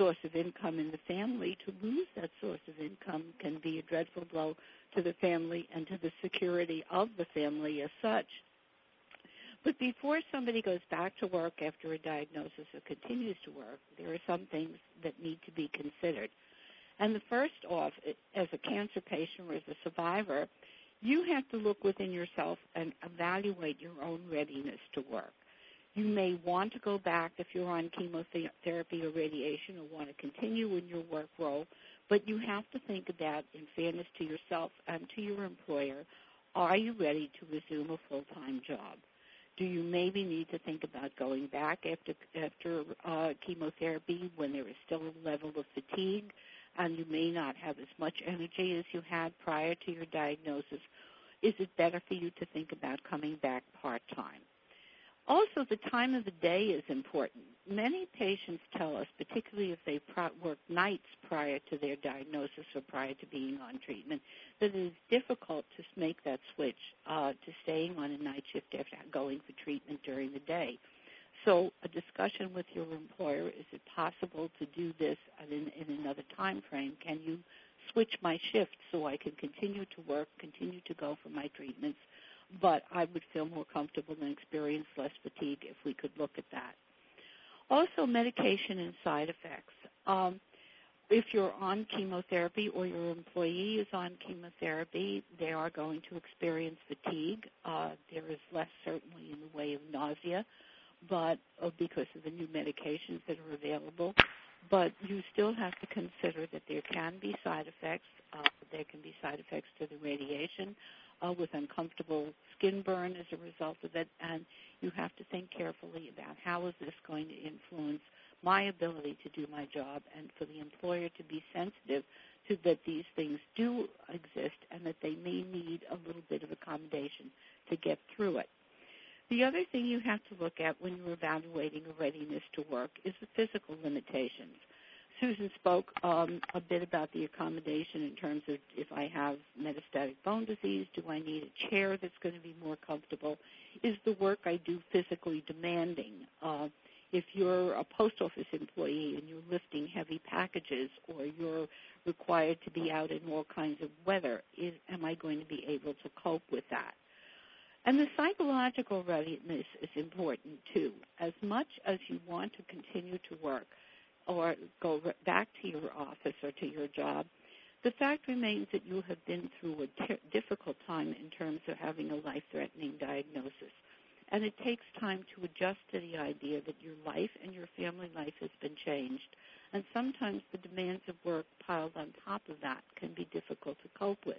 source of income in the family, to lose that source of income can be a dreadful blow to the family and to the security of the family as such. But before somebody goes back to work after a diagnosis or continues to work, there are some things that need to be considered. And the first off, as a cancer patient or as a survivor, you have to look within yourself and evaluate your own readiness to work. You may want to go back if you're on chemotherapy or radiation or want to continue in your work role, but you have to think about, in fairness to yourself and to your employer, are you ready to resume a full-time job? Do you maybe need to think about going back after after uh, chemotherapy when there is still a level of fatigue? and you may not have as much energy as you had prior to your diagnosis, is it better for you to think about coming back part time? Also, the time of the day is important. Many patients tell us, particularly if they pro- work nights prior to their diagnosis or prior to being on treatment, that it is difficult to make that switch uh, to staying on a night shift after going for treatment during the day. So a discussion with your employer, is it possible to do this in, in another time frame? Can you switch my shift so I can continue to work, continue to go for my treatments, but I would feel more comfortable and experience less fatigue if we could look at that. Also, medication and side effects. Um, if you're on chemotherapy or your employee is on chemotherapy, they are going to experience fatigue. Uh, there is less certainly in the way of nausea but uh, because of the new medications that are available. But you still have to consider that there can be side effects. Uh, there can be side effects to the radiation uh, with uncomfortable skin burn as a result of it, and you have to think carefully about how is this going to influence my ability to do my job, and for the employer to be sensitive to that these things do exist and that they may need a little bit of accommodation to get through it. The other thing you have to look at when you're evaluating a readiness to work is the physical limitations. Susan spoke um, a bit about the accommodation in terms of if I have metastatic bone disease, do I need a chair that's going to be more comfortable? Is the work I do physically demanding? Uh, if you're a post office employee and you're lifting heavy packages or you're required to be out in all kinds of weather, is, am I going to be able to cope with that? And the psychological readiness is important too. As much as you want to continue to work or go back to your office or to your job, the fact remains that you have been through a ter- difficult time in terms of having a life-threatening diagnosis. And it takes time to adjust to the idea that your life and your family life has been changed. And sometimes the demands of work piled on top of that can be difficult to cope with.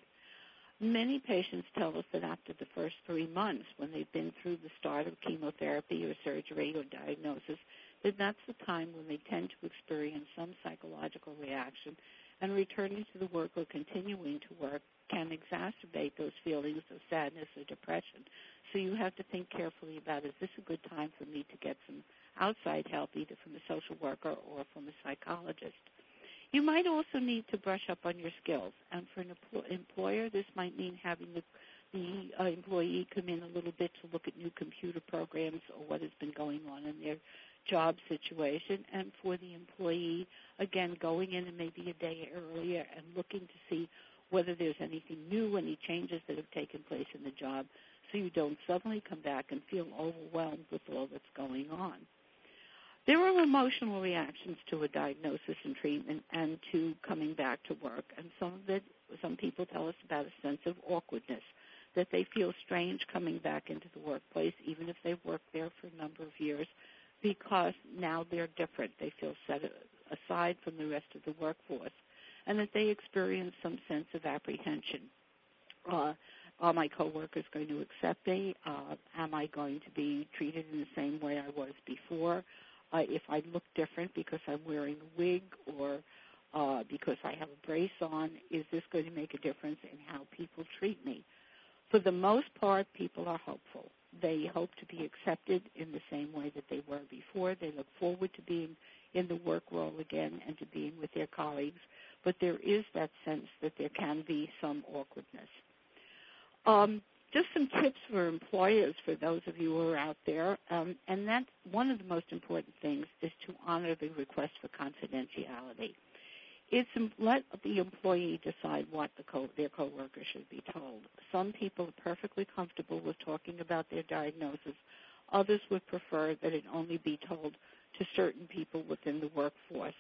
Many patients tell us that after the first three months, when they've been through the start of chemotherapy or surgery or diagnosis, that that's the time when they tend to experience some psychological reaction, and returning to the work or continuing to work can exacerbate those feelings of sadness or depression. So you have to think carefully about is this a good time for me to get some outside help, either from a social worker or from a psychologist. You might also need to brush up on your skills. And for an employer, this might mean having the, the uh, employee come in a little bit to look at new computer programs or what has been going on in their job situation, and for the employee, again, going in and maybe a day earlier and looking to see whether there's anything new, any changes that have taken place in the job, so you don't suddenly come back and feel overwhelmed with all that's going on. There are emotional reactions to a diagnosis and treatment and to coming back to work, and some of it, some people tell us about a sense of awkwardness, that they feel strange coming back into the workplace, even if they've worked there for a number of years, because now they're different. They feel set aside from the rest of the workforce, and that they experience some sense of apprehension. Uh, are my coworkers going to accept me? Uh, am I going to be treated in the same way I was before? Uh, if I look different because I'm wearing a wig or uh, because I have a brace on, is this going to make a difference in how people treat me? For the most part, people are hopeful. They hope to be accepted in the same way that they were before. They look forward to being in the work role again and to being with their colleagues. But there is that sense that there can be some awkwardness. Um, just some tips for employers for those of you who are out there. Um, and that one of the most important things is to honor the request for confidentiality. It's let the employee decide what the co- their coworker should be told. Some people are perfectly comfortable with talking about their diagnosis. Others would prefer that it only be told to certain people within the workforce.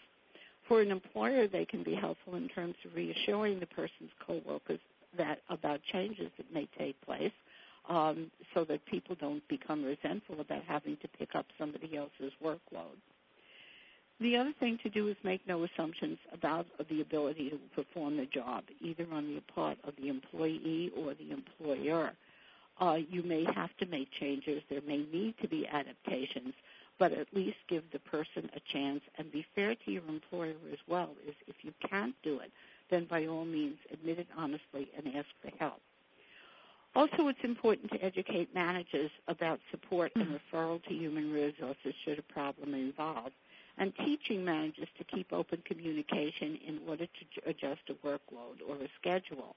For an employer, they can be helpful in terms of reassuring the person's coworkers that about changes that may take place um, so that people don't become resentful about having to pick up somebody else's workload. The other thing to do is make no assumptions about the ability to perform the job, either on the part of the employee or the employer. Uh, you may have to make changes. There may need to be adaptations, but at least give the person a chance and be fair to your employer as well. Is if you can't do it, then by all means admit it honestly and ask for help. Also, it's important to educate managers about support and referral to human resources should a problem involve, and teaching managers to keep open communication in order to adjust a workload or a schedule.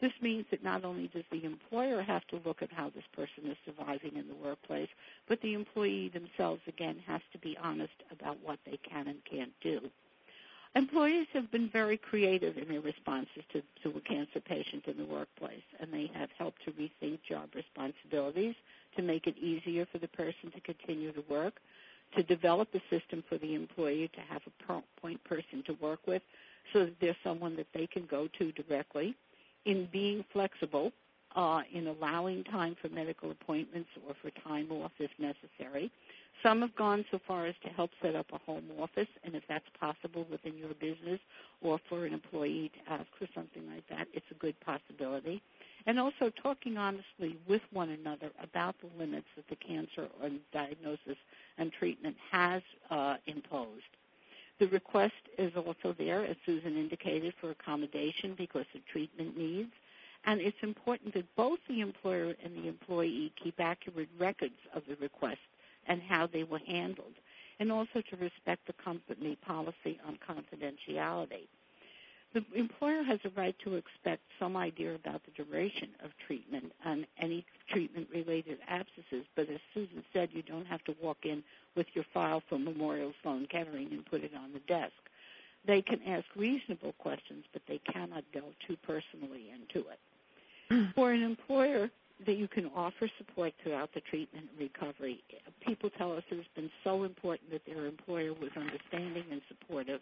This means that not only does the employer have to look at how this person is surviving in the workplace, but the employee themselves, again, has to be honest about what they can and can't do. Employees have been very creative in their responses to, to a cancer patient in the workplace, and they have helped to rethink job responsibilities to make it easier for the person to continue to work, to develop a system for the employee to have a point person to work with so that there's someone that they can go to directly, in being flexible, uh, in allowing time for medical appointments or for time off if necessary, some have gone so far as to help set up a home office, and if that's possible within your business or for an employee to ask for something like that, it's a good possibility. And also talking honestly with one another about the limits that the cancer and diagnosis and treatment has uh, imposed. The request is also there, as Susan indicated, for accommodation because of treatment needs. And it's important that both the employer and the employee keep accurate records of the request and how they were handled, and also to respect the company policy on confidentiality. The employer has a right to expect some idea about the duration of treatment and any treatment related abscesses, but as Susan said, you don't have to walk in with your file from Memorial Sloan Kettering and put it on the desk. They can ask reasonable questions, but they cannot delve too personally into it. Hmm. For an employer, that you can offer support throughout the treatment and recovery. People tell us it has been so important that their employer was understanding and supportive.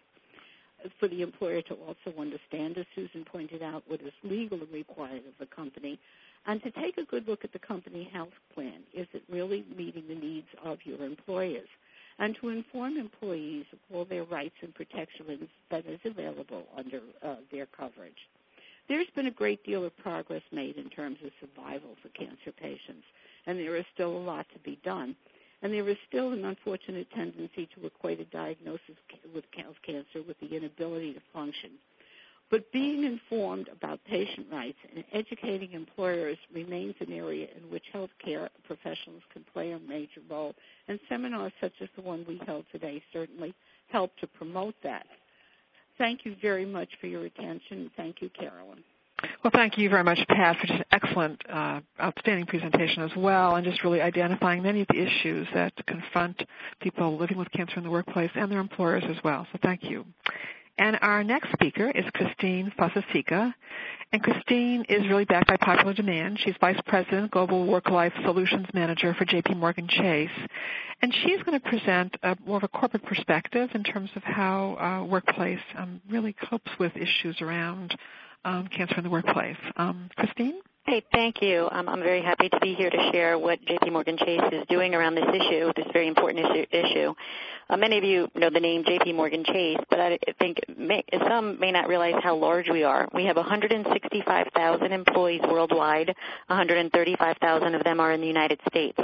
For the employer to also understand, as Susan pointed out, what is legally required of the company, and to take a good look at the company health plan. Is it really meeting the needs of your employers? And to inform employees of all their rights and protections that is available under uh, their coverage. There's been a great deal of progress made in terms of survival for cancer patients, and there is still a lot to be done. And there is still an unfortunate tendency to equate a diagnosis with cancer with the inability to function. But being informed about patient rights and educating employers remains an area in which healthcare professionals can play a major role, and seminars such as the one we held today certainly help to promote that. Thank you very much for your attention. Thank you, Carolyn. Well, thank you very much, Pat, for just an excellent, uh, outstanding presentation as well, and just really identifying many of the issues that confront people living with cancer in the workplace and their employers as well. So thank you. And our next speaker is Christine Fasasica. And Christine is really backed by popular demand. She's Vice President, Global Work-Life Solutions Manager for JP Morgan Chase. And she's going to present a, more of a corporate perspective in terms of how uh, workplace um, really copes with issues around um, cancer in the workplace. Um, Christine? Hey, thank you. Um, I'm very happy to be here to share what JP Morgan Chase is doing around this issue, this very important issue. Uh, many of you know the name JP Morgan Chase, but I think may, some may not realize how large we are. We have 165,000 employees worldwide. 135,000 of them are in the United States.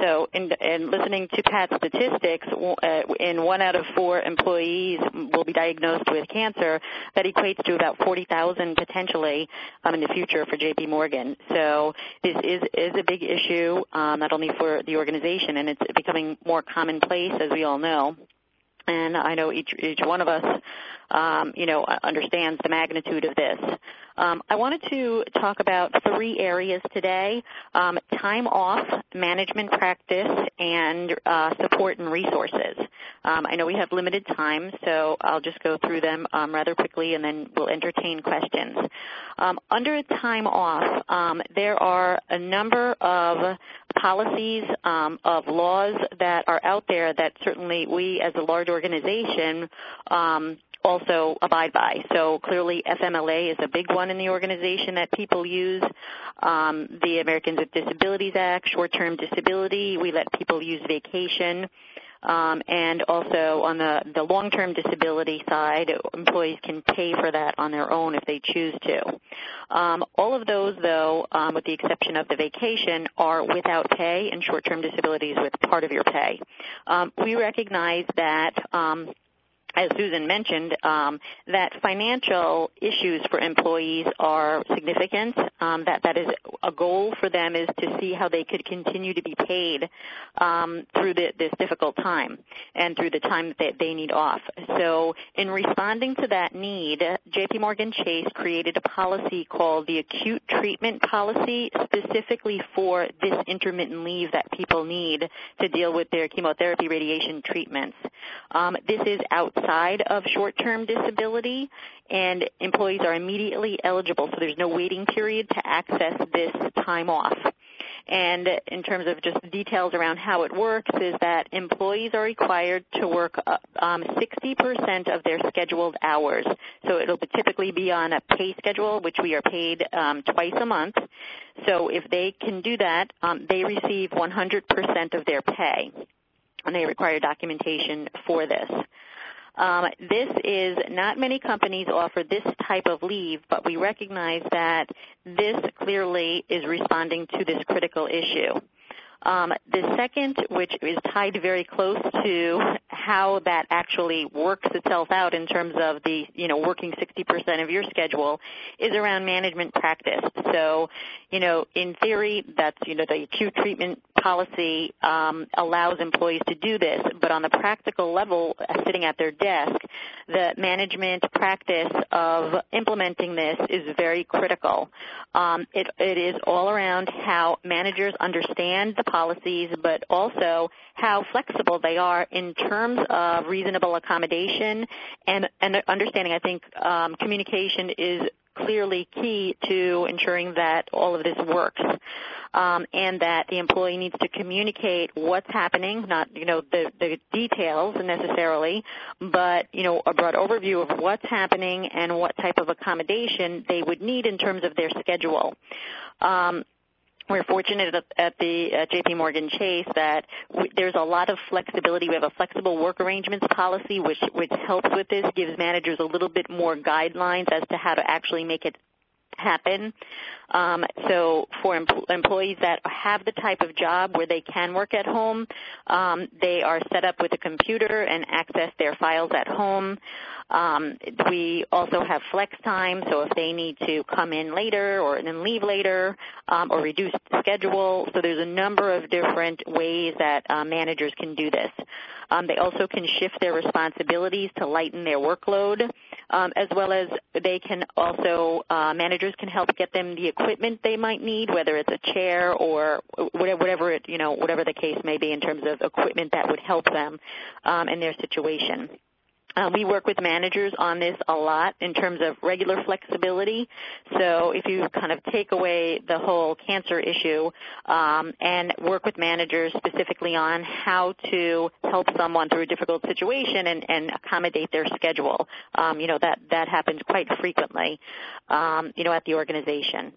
So, in, in listening to Pat's statistics, uh, in one out of four employees will be diagnosed with cancer. That equates to about 40,000 potentially um, in the future for JP Morgan. So, this is is a big issue, um, not only for the organization, and it's becoming more commonplace, as we all know and I know each each one of us, um, you know, understands the magnitude of this. Um, I wanted to talk about three areas today: um, time off, management practice, and uh, support and resources. Um, I know we have limited time, so I'll just go through them um, rather quickly, and then we'll entertain questions. Um, under time off, there are a number of policies of laws that are out there that certainly we, as a large organization, also abide by. So clearly FMLA is a big one in the organization that people use. Um, the Americans with Disabilities Act, short-term disability, we let people use vacation. Um, and also on the, the long-term disability side, employees can pay for that on their own if they choose to. Um, all of those, though, um, with the exception of the vacation, are without pay, and short-term disability is with part of your pay. Um, we recognize that um, as Susan mentioned, um, that financial issues for employees are significant. Um, that that is a goal for them is to see how they could continue to be paid um, through the, this difficult time and through the time that they need off. So, in responding to that need, J.P. Morgan Chase created a policy called the Acute Treatment Policy, specifically for this intermittent leave that people need to deal with their chemotherapy radiation treatments. Um, this is out outside of short-term disability, and employees are immediately eligible, so there's no waiting period to access this time off. And in terms of just details around how it works is that employees are required to work um, 60% of their scheduled hours. So it'll typically be on a pay schedule, which we are paid um, twice a month. So if they can do that, um, they receive 100% of their pay. And they require documentation for this. Um, this is not many companies offer this type of leave, but we recognize that this clearly is responding to this critical issue. Um, the second, which is tied very close to how that actually works itself out in terms of the, you know, working 60% of your schedule, is around management practice. So, you know, in theory, that's, you know, the acute treatment policy um, allows employees to do this, but on the practical level, uh, sitting at their desk, the management practice of implementing this is very critical. Um, it, it is all around how managers understand the policies, but also how flexible they are in terms of reasonable accommodation and, and understanding. I think um, communication is clearly key to ensuring that all of this works. Um, and that the employee needs to communicate what's happening, not you know the, the details necessarily, but you know a broad overview of what's happening and what type of accommodation they would need in terms of their schedule. Um, we're fortunate at the JP Morgan Chase that we, there's a lot of flexibility. We have a flexible work arrangements policy, which which helps with this, gives managers a little bit more guidelines as to how to actually make it happen. Um, so for em- employees that have the type of job where they can work at home, um, they are set up with a computer and access their files at home. Um, we also have flex time, so if they need to come in later or then leave later um, or reduce schedule, so there's a number of different ways that uh, managers can do this. Um, they also can shift their responsibilities to lighten their workload, um, as well as they can also uh, managers can help get them the equipment they might need, whether it's a chair or whatever it, you know whatever the case may be in terms of equipment that would help them um, in their situation. Uh, we work with managers on this a lot in terms of regular flexibility. So if you kind of take away the whole cancer issue um, and work with managers specifically on how to help someone through a difficult situation and, and accommodate their schedule, um, you know that that happens quite frequently, um, you know, at the organization.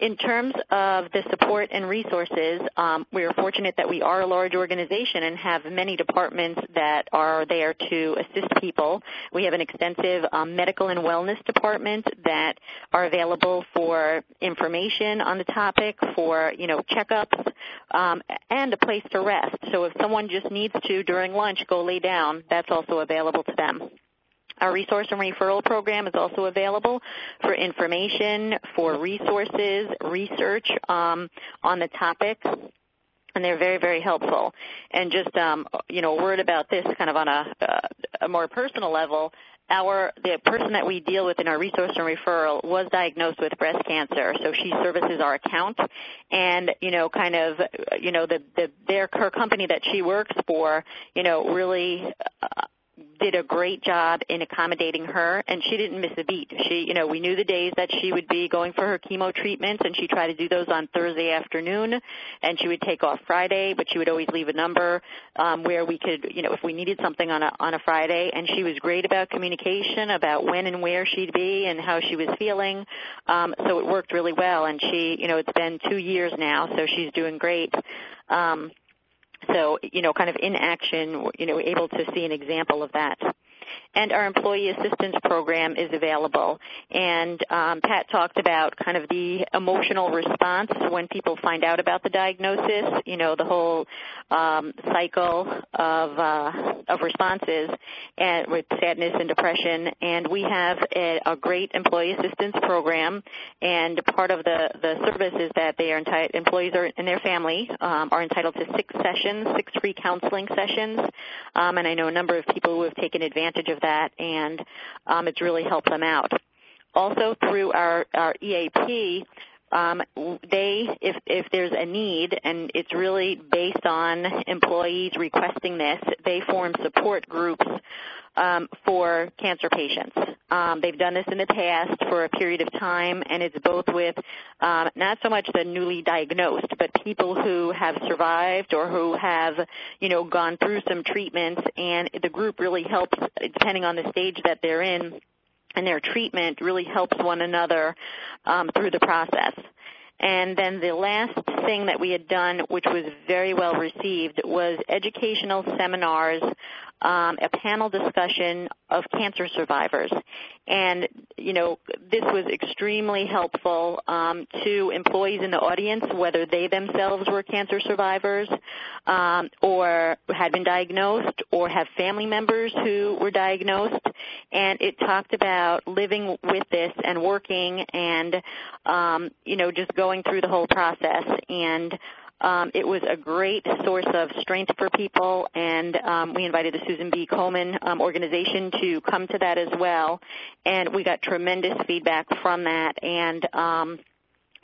In terms of the support and resources, um, we are fortunate that we are a large organization and have many departments that are there to assist people. We have an extensive um, medical and wellness department that are available for information on the topic, for you know checkups, um, and a place to rest. So if someone just needs to during lunch go lay down, that's also available to them. Our resource and referral program is also available for information, for resources, research um, on the topic and they're very very helpful. And just um you know a word about this kind of on a uh, a more personal level. Our the person that we deal with in our resource and referral was diagnosed with breast cancer so she services our account. And you know kind of you know the the their her company that she works for you know really uh, did a great job in accommodating her and she didn't miss a beat. She, you know, we knew the days that she would be going for her chemo treatments and she tried to do those on Thursday afternoon and she would take off Friday, but she would always leave a number um where we could, you know, if we needed something on a on a Friday and she was great about communication about when and where she'd be and how she was feeling. Um so it worked really well and she, you know, it's been 2 years now, so she's doing great. Um so, you know, kind of in action, you know, able to see an example of that and our employee assistance program is available. And um, Pat talked about kind of the emotional response when people find out about the diagnosis. You know, the whole um, cycle of uh, of responses and with sadness and depression. And we have a, a great employee assistance program. And part of the the service is that they are entitled employees are and their family um, are entitled to six sessions, six free counseling sessions. Um, and I know a number of people who have taken advantage of that, and um, it's really helped them out. Also, through our, our EAP, um, they, if, if there's a need, and it's really based on employees requesting this, they form support groups um, for cancer patients. Um, they've done this in the past for a period of time, and it's both with um, not so much the newly diagnosed, but people who have survived or who have, you know, gone through some treatments, and the group really helps, depending on the stage that they're in, and their treatment really helps one another um, through the process. And then the last thing that we had done, which was very well received, was educational seminars um, a panel discussion of cancer survivors. And, you know, this was extremely helpful um, to employees in the audience, whether they themselves were cancer survivors um, or had been diagnosed or have family members who were diagnosed. And it talked about living with this and working and, um, you know, just going through the whole process. And um, it was a great source of strength for people, and um, we invited the Susan G. Komen um, organization to come to that as well, and we got tremendous feedback from that. And um,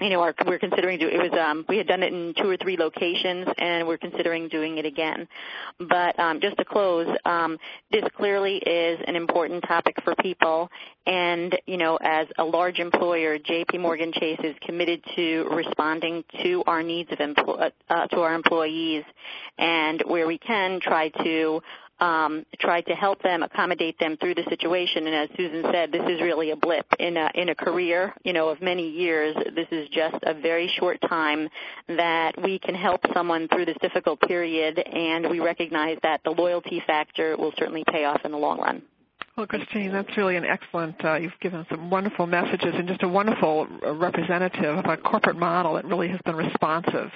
you know, our, we're considering do it was um, we had done it in two or three locations, and we're considering doing it again. But um, just to close, um, this clearly is an important topic for people, and you know, as a large employer, J.P. Morgan Chase is committed to responding to our needs of empl- uh, to our employees, and where we can, try to um, tried to help them, accommodate them through the situation. And as Susan said, this is really a blip in a, in a career, you know, of many years. This is just a very short time that we can help someone through this difficult period, and we recognize that the loyalty factor will certainly pay off in the long run. Well, Christine, that's really an excellent, uh, you've given some wonderful messages and just a wonderful representative of a corporate model that really has been responsive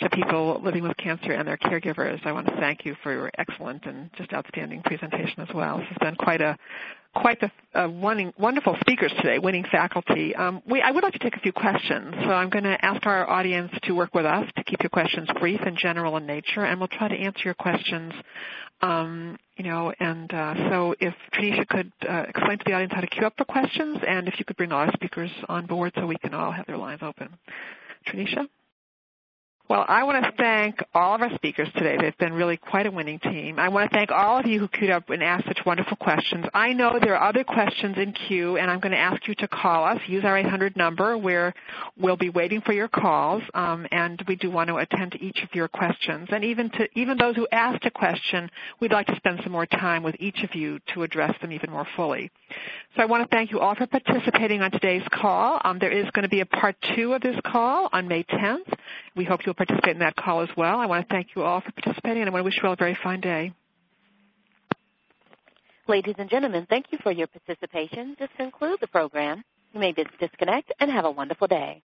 to people living with cancer and their caregivers. I want to thank you for your excellent and just outstanding presentation as well. This has been quite a quite uh, winning, wonderful speakers today, winning faculty. Um, we, I would like to take a few questions, so I'm going to ask our audience to work with us to keep your questions brief and general in nature, and we'll try to answer your questions. Um, you know, and uh, so if Tranisha could uh, explain to the audience how to queue up for questions, and if you could bring all our speakers on board so we can all have their lines open. Tranisha? Well, I want to thank all of our speakers today. They've been really quite a winning team. I want to thank all of you who queued up and asked such wonderful questions. I know there are other questions in queue, and I'm going to ask you to call us. Use our 800 number where we'll be waiting for your calls, um, and we do want to attend to each of your questions. And even to even those who asked a question, we'd like to spend some more time with each of you to address them even more fully. So I want to thank you all for participating on today's call. Um, there is going to be a part two of this call on May 10th. We hope you'll participate in that call as well. I want to thank you all for participating, and I want to wish you all a very fine day. Ladies and gentlemen, thank you for your participation. This concludes the program. You may disconnect and have a wonderful day.